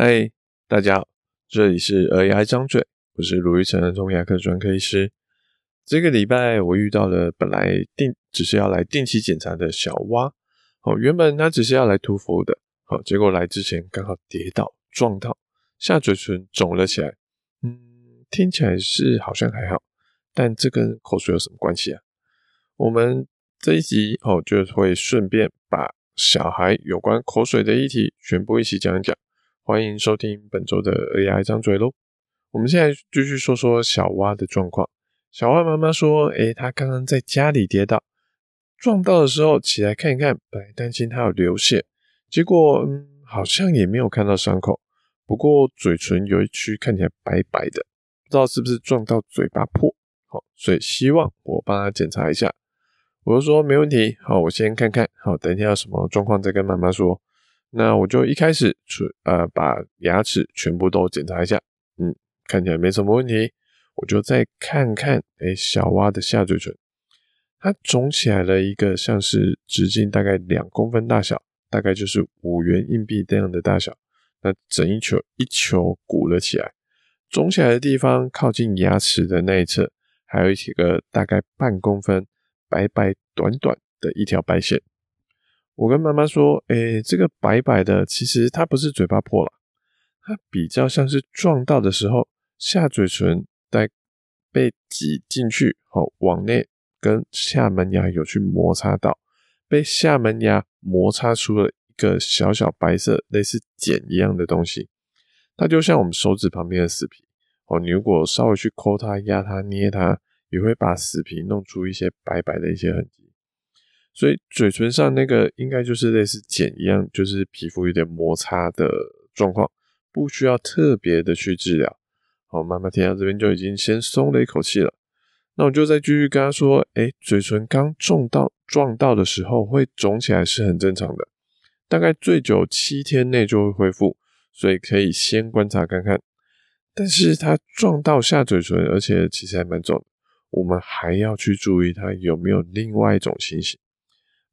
嗨，大家好，这里是儿牙张嘴，我是卢玉成儿童牙科专科医师。这个礼拜我遇到了本来定只是要来定期检查的小蛙，哦，原本他只是要来涂氟的，好，结果来之前刚好跌倒撞到，下嘴唇肿了起来。嗯，听起来是好像还好，但这跟口水有什么关系啊？我们这一集哦就会顺便把小孩有关口水的议题全部一起讲一讲。欢迎收听本周的儿牙一张嘴喽。我们现在继续说说小蛙的状况。小蛙妈妈说：“诶，他刚刚在家里跌倒，撞到的时候起来看一看，本来担心他有流血，结果嗯，好像也没有看到伤口。不过嘴唇有一区看起来白白的，不知道是不是撞到嘴巴破。好，所以希望我帮他检查一下。我就说没问题。好，我先看看。好，等一下有什么状况再跟妈妈说。”那我就一开始呃把牙齿全部都检查一下，嗯，看起来没什么问题。我就再看看，哎，小蛙的下嘴唇，它肿起来了一个像是直径大概两公分大小，大概就是五元硬币这样的大小。那整一球一球鼓了起来，肿起来的地方靠近牙齿的那一侧，还有一个大概半公分白白短短的一条白线。我跟妈妈说：“诶，这个白白的，其实它不是嘴巴破了，它比较像是撞到的时候，下嘴唇在被挤进去，哦，往内跟下门牙有去摩擦到，被下门牙摩擦出了一个小小白色类似茧一样的东西，它就像我们手指旁边的死皮，哦，你如果稍微去抠它、压它、捏它，也会把死皮弄出一些白白的一些痕迹。”所以嘴唇上那个应该就是类似茧一样，就是皮肤有点摩擦的状况，不需要特别的去治疗。好，妈妈听到这边就已经先松了一口气了。那我就再继续跟她说：“诶，嘴唇刚撞到撞到的时候会肿起来是很正常的，大概最久七天内就会恢复，所以可以先观察看看。但是它撞到下嘴唇，而且其实还蛮肿，我们还要去注意它有没有另外一种情形。”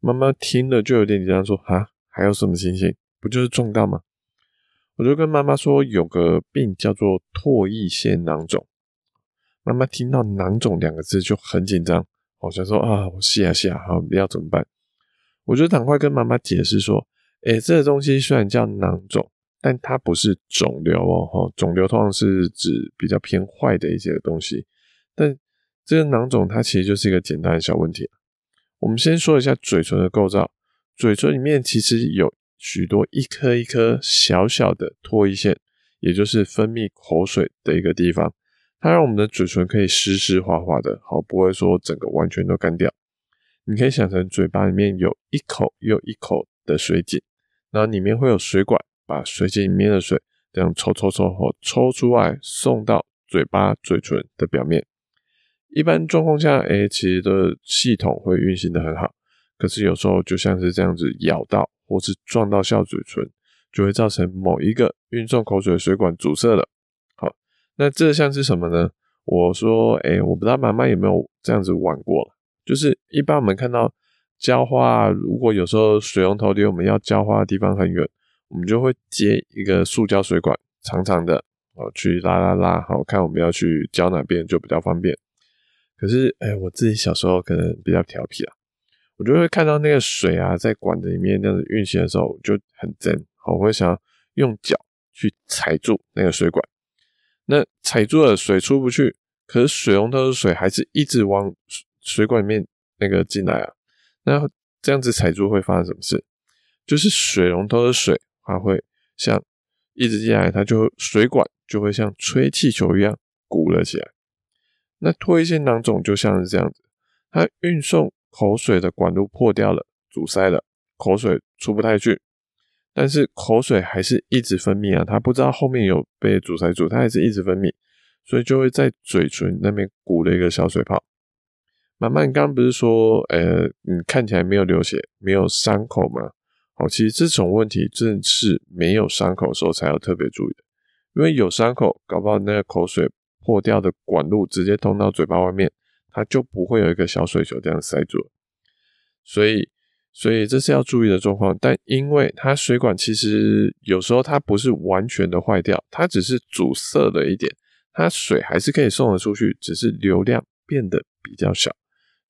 妈妈听了就有点紧张，说：“啊，还有什么情形？不就是撞到吗？”我就跟妈妈说：“有个病叫做唾液腺囊肿。”妈妈听到“囊肿”两个字就很紧张，我想说：“啊，我试啊试啊，好，要怎么办？”我就赶快跟妈妈解释说：“诶，这个东西虽然叫囊肿，但它不是肿瘤哦，哈，肿瘤通常是指比较偏坏的一些东西，但这个囊肿它其实就是一个简单的小问题。”我们先说一下嘴唇的构造，嘴唇里面其实有许多一颗一颗小小的唾液腺，也就是分泌口水的一个地方，它让我们的嘴唇可以湿湿滑滑的，好，不会说整个完全都干掉。你可以想成嘴巴里面有一口又一口的水井，然后里面会有水管把水井里面的水这样抽抽抽后抽出来，送到嘴巴嘴唇的表面。一般状况下，诶，其实的系统会运行的很好。可是有时候就像是这样子咬到或是撞到下嘴唇，就会造成某一个运送口水的水管阻塞了。好，那这像是什么呢？我说，诶，我不知道妈妈有没有这样子玩过。就是一般我们看到浇花，如果有时候水龙头离我们要浇花的地方很远，我们就会接一个塑胶水管，长长的，哦，去拉拉拉，好，看我们要去浇哪边就比较方便。可是，哎，我自己小时候可能比较调皮啊，我就会看到那个水啊，在管子里面那样子运行的时候，就很真，我会想用脚去踩住那个水管，那踩住了水出不去，可是水龙头的水还是一直往水管里面那个进来啊，那这样子踩住会发生什么事？就是水龙头的水它会像一直进来，它就水管就会像吹气球一样鼓了起来。那唾液腺囊肿就像是这样子，它运送口水的管路破掉了，阻塞了，口水出不太去，但是口水还是一直分泌啊，它不知道后面有被阻塞住，它还是一直分泌，所以就会在嘴唇那边鼓了一个小水泡。妈妈，你刚刚不是说，呃，你看起来没有流血，没有伤口吗？哦，其实这种问题正是没有伤口时候才要特别注意的，因为有伤口，搞不好那个口水。破掉的管路直接通到嘴巴外面，它就不会有一个小水球这样塞住。所以所以这是要注意的状况。但因为它水管其实有时候它不是完全的坏掉，它只是阻塞了一点，它水还是可以送得出去，只是流量变得比较小。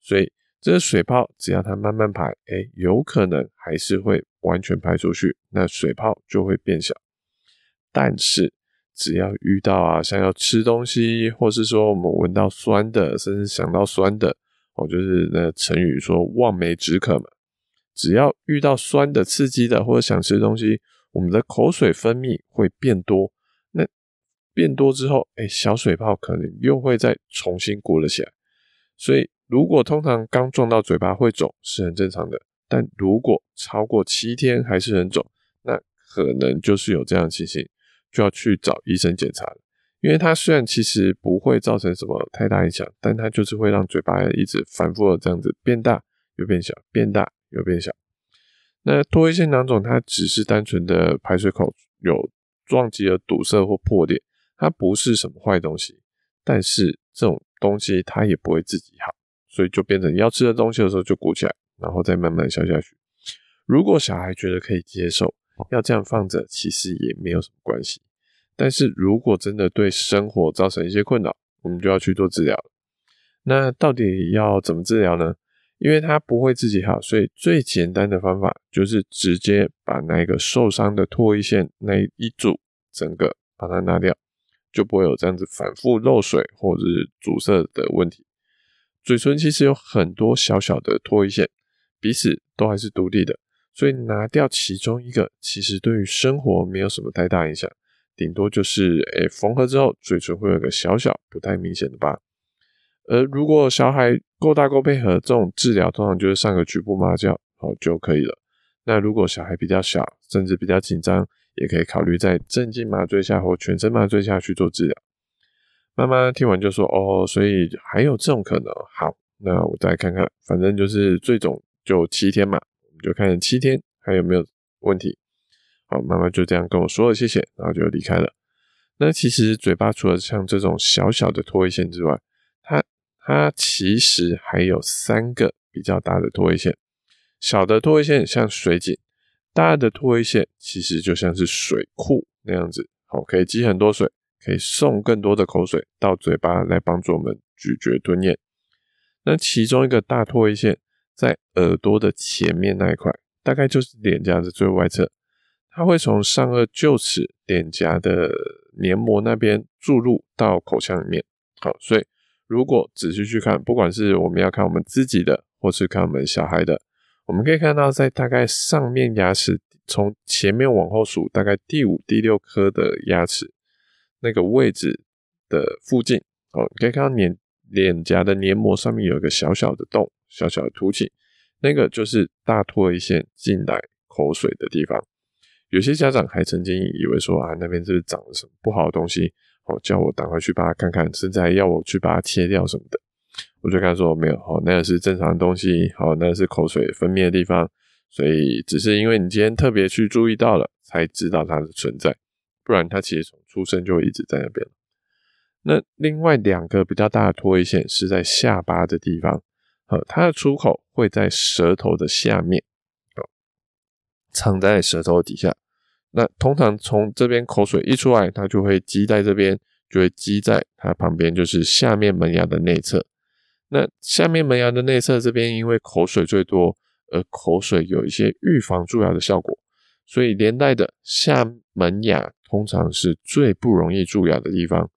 所以这个水泡只要它慢慢排，哎，有可能还是会完全排出去，那水泡就会变小。但是只要遇到啊，像要吃东西，或是说我们闻到酸的，甚至想到酸的。哦，就是那成语说望梅止渴嘛。只要遇到酸的、刺激的，或者想吃东西，我们的口水分泌会变多。那变多之后，哎，小水泡可能又会再重新鼓了起来。所以，如果通常刚撞到嘴巴会肿，是很正常的。但如果超过七天还是很肿，那可能就是有这样的情形，就要去找医生检查了。因为它虽然其实不会造成什么太大影响，但它就是会让嘴巴一直反复的这样子变大又变小，变大又变小。那唾液腺囊肿它只是单纯的排水口有撞击而堵塞或破裂，它不是什么坏东西。但是这种东西它也不会自己好，所以就变成你要吃的东西的时候就鼓起来，然后再慢慢消下去。如果小孩觉得可以接受，要这样放着，其实也没有什么关系。但是如果真的对生活造成一些困扰，我们就要去做治疗。那到底要怎么治疗呢？因为它不会自己好，所以最简单的方法就是直接把那个受伤的唾液腺那一组整个把它拿掉，就不会有这样子反复漏水或者是阻塞的问题。嘴唇其实有很多小小的唾液腺，彼此都还是独立的，所以拿掉其中一个，其实对于生活没有什么太大影响。顶多就是，诶，缝合之后嘴唇会有个小小不太明显的疤。而如果小孩够大够配合，这种治疗通常就是上个局部麻药好就可以了。那如果小孩比较小，甚至比较紧张，也可以考虑在镇静麻醉下或全身麻醉下去做治疗。妈妈听完就说：“哦，所以还有这种可能。”好，那我再看看，反正就是最总就七天嘛，我们就看七天还有没有问题。好，妈妈就这样跟我说了谢谢，然后就离开了。那其实嘴巴除了像这种小小的唾液腺之外，它它其实还有三个比较大的唾液腺。小的唾液腺像水井，大的唾液腺其实就像是水库那样子，好，可以积很多水，可以送更多的口水到嘴巴来帮助我们咀嚼吞咽。那其中一个大唾液腺在耳朵的前面那一块，大概就是脸颊的最外侧。它会从上颚臼齿脸颊的黏膜那边注入到口腔里面。好，所以如果仔细去看，不管是我们要看我们自己的，或是看我们小孩的，我们可以看到，在大概上面牙齿从前面往后数，大概第五、第六颗的牙齿那个位置的附近，哦，你可以看到脸脸颊的黏膜上面有一个小小的洞，小小的凸起，那个就是大唾液腺进来口水的地方。有些家长还曾经以为说啊，那边是不是长了什么不好的东西？哦，叫我赶快去把它看看，甚至还要我去把它切掉什么的。我就跟他说没有，哦，那个是正常的东西，哦，那个是口水分泌的地方，所以只是因为你今天特别去注意到了，才知道它的存在，不然它其实从出生就一直在那边。那另外两个比较大的唾液腺是在下巴的地方，呃，它的出口会在舌头的下面。藏在舌头底下，那通常从这边口水一出来，它就会积在这边，就会积在它旁边，就是下面门牙的内侧。那下面门牙的内侧这边，因为口水最多，而口水有一些预防蛀牙的效果，所以连带的下门牙通常是最不容易蛀牙的地方。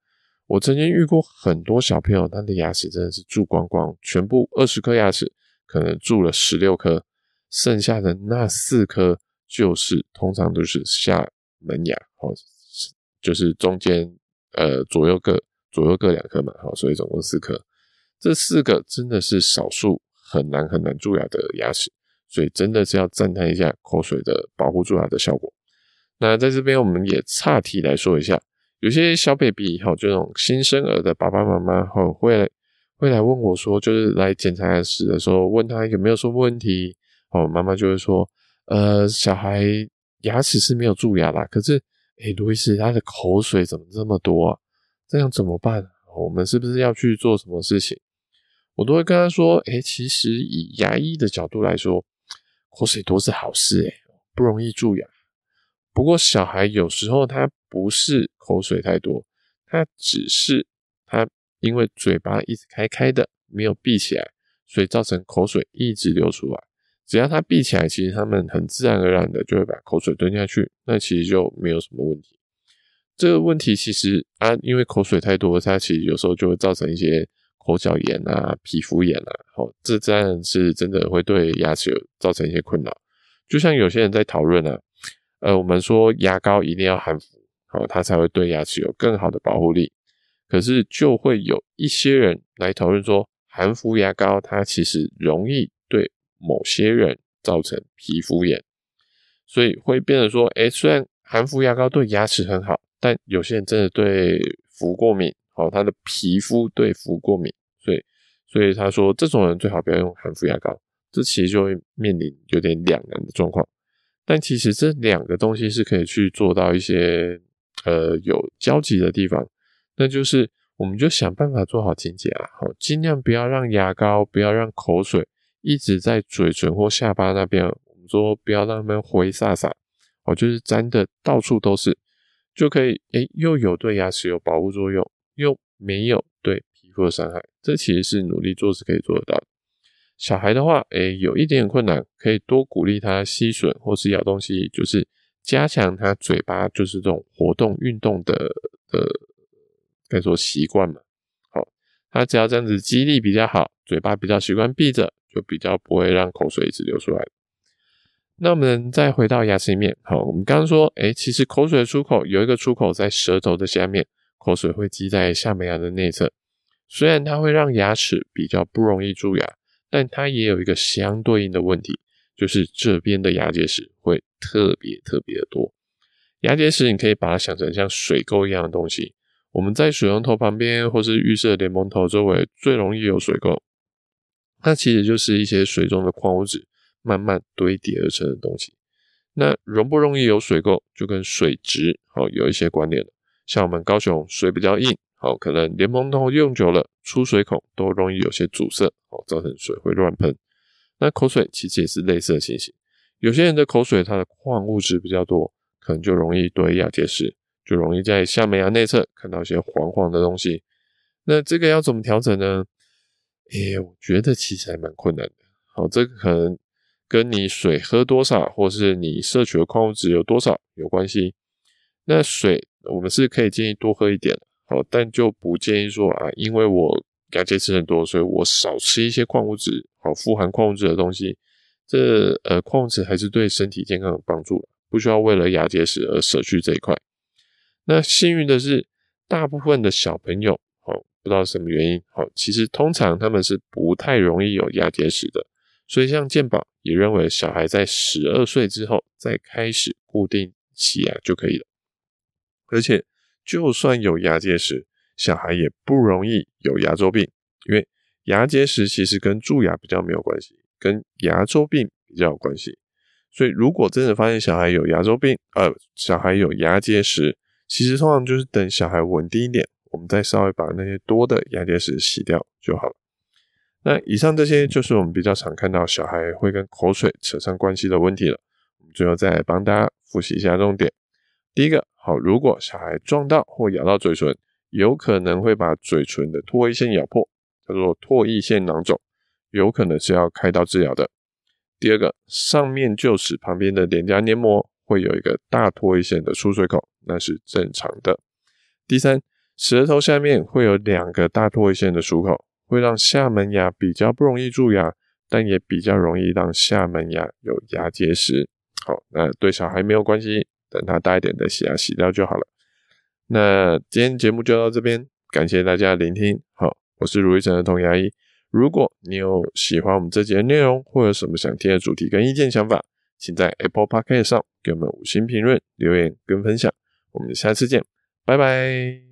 我曾经遇过很多小朋友，他的牙齿真的是蛀光光，全部二十颗牙齿，可能蛀了十六颗，剩下的那四颗。就是通常都是下门牙，好，就是中间呃左右各左右各两颗嘛，好，所以总共四颗。这四个真的是少数很难很难蛀牙的牙齿，所以真的是要赞叹一下口水的保护蛀牙的效果。那在这边我们也岔题来说一下，有些小 baby 好，这种新生儿的爸爸妈妈好会来会来问我说，就是来检查牙齿的时候问他有没有什么问题，哦，妈妈就会说。呃，小孩牙齿是没有蛀牙啦，可是，诶，卢医师他的口水怎么这么多啊？这样怎么办？我们是不是要去做什么事情？我都会跟他说，诶，其实以牙医的角度来说，口水多是好事诶，不容易蛀牙。不过小孩有时候他不是口水太多，他只是他因为嘴巴一直开开的，没有闭起来，所以造成口水一直流出来。只要它闭起来，其实他们很自然而然的就会把口水吞下去，那其实就没有什么问题。这个问题其实啊，因为口水太多，它其实有时候就会造成一些口角炎啊、皮肤炎啊，好，这当然是真的会对牙齿有造成一些困扰。就像有些人在讨论啊，呃，我们说牙膏一定要含氟，好，它才会对牙齿有更好的保护力。可是就会有一些人来讨论说，含氟牙膏它其实容易某些人造成皮肤炎，所以会变得说，哎，虽然含氟牙膏对牙齿很好。但有些人真的对氟过敏，好，他的皮肤对氟过敏，所以，所以他说这种人最好不要用含氟牙膏，这其实就会面临有点两难的状况。但其实这两个东西是可以去做到一些呃有交集的地方，那就是我们就想办法做好清洁啊，好，尽量不要让牙膏，不要让口水一直在嘴唇或下巴那边，我们说不要让它们挥洒洒，哦，就是粘的到处都是。就可以，诶，又有对牙齿有保护作用，又没有对皮肤的伤害，这其实是努力做是可以做得到的。小孩的话，诶，有一点点困难，可以多鼓励他吸吮或是咬东西，就是加强他嘴巴就是这种活动运动的的，该说习惯嘛。好，他只要这样子肌力比较好，嘴巴比较习惯闭着，就比较不会让口水一直流出来。那我们再回到牙齿里面，好，我们刚刚说，诶，其实口水的出口有一个出口在舌头的下面，口水会积在下门牙的内侧。虽然它会让牙齿比较不容易蛀牙，但它也有一个相对应的问题，就是这边的牙结石会特别特别的多。牙结石你可以把它想成像水沟一样的东西，我们在水龙头旁边或是浴室的莲蓬头周围最容易有水沟，它其实就是一些水中的矿物质。慢慢堆叠而成的东西，那容不容易有水垢，就跟水质好有一些关联了。像我们高雄水比较硬，好，可能莲蓬头用久了，出水孔都容易有些阻塞，好，造成水会乱喷。那口水其实也是类似的情形，有些人的口水它的矿物质比较多，可能就容易堆牙结石，就容易在下门牙内侧看到一些黄黄的东西。那这个要怎么调整呢？诶，我觉得其实还蛮困难的。好，这个可能。跟你水喝多少，或是你摄取的矿物质有多少有关系。那水我们是可以建议多喝一点，好，但就不建议说啊，因为我牙结石很多，所以我少吃一些矿物质，好，富含矿物质的东西。这呃，矿物质还是对身体健康有帮助的，不需要为了牙结石而舍去这一块。那幸运的是，大部分的小朋友，不知道什么原因，好，其实通常他们是不太容易有牙结石的。所以，像健保也认为，小孩在十二岁之后再开始固定洗牙就可以了。而且，就算有牙结石，小孩也不容易有牙周病，因为牙结石其实跟蛀牙比较没有关系，跟牙周病比较有关系。所以，如果真的发现小孩有牙周病，呃，小孩有牙结石，其实通常就是等小孩稳定一点，我们再稍微把那些多的牙结石洗掉就好了。那以上这些就是我们比较常看到小孩会跟口水扯上关系的问题了。我们最后再帮大家复习一下重点。第一个，好，如果小孩撞到或咬到嘴唇，有可能会把嘴唇的唾液腺咬破，叫做唾液腺囊肿，有可能是要开刀治疗的。第二个，上面臼齿旁边的脸颊黏膜会有一个大唾液腺的出水口，那是正常的。第三，舌头下面会有两个大唾液腺的出口。会让下门牙比较不容易蛀牙，但也比较容易让下门牙有牙结石。好，那对小孩没有关系，等他大一点的洗牙洗掉就好了。那今天节目就到这边，感谢大家的聆听。好，我是卢医生的童牙医。如果你有喜欢我们这节内容，或有什么想听的主题跟意见想法，请在 Apple Podcast 上给我们五星评论、留言跟分享。我们下次见，拜拜。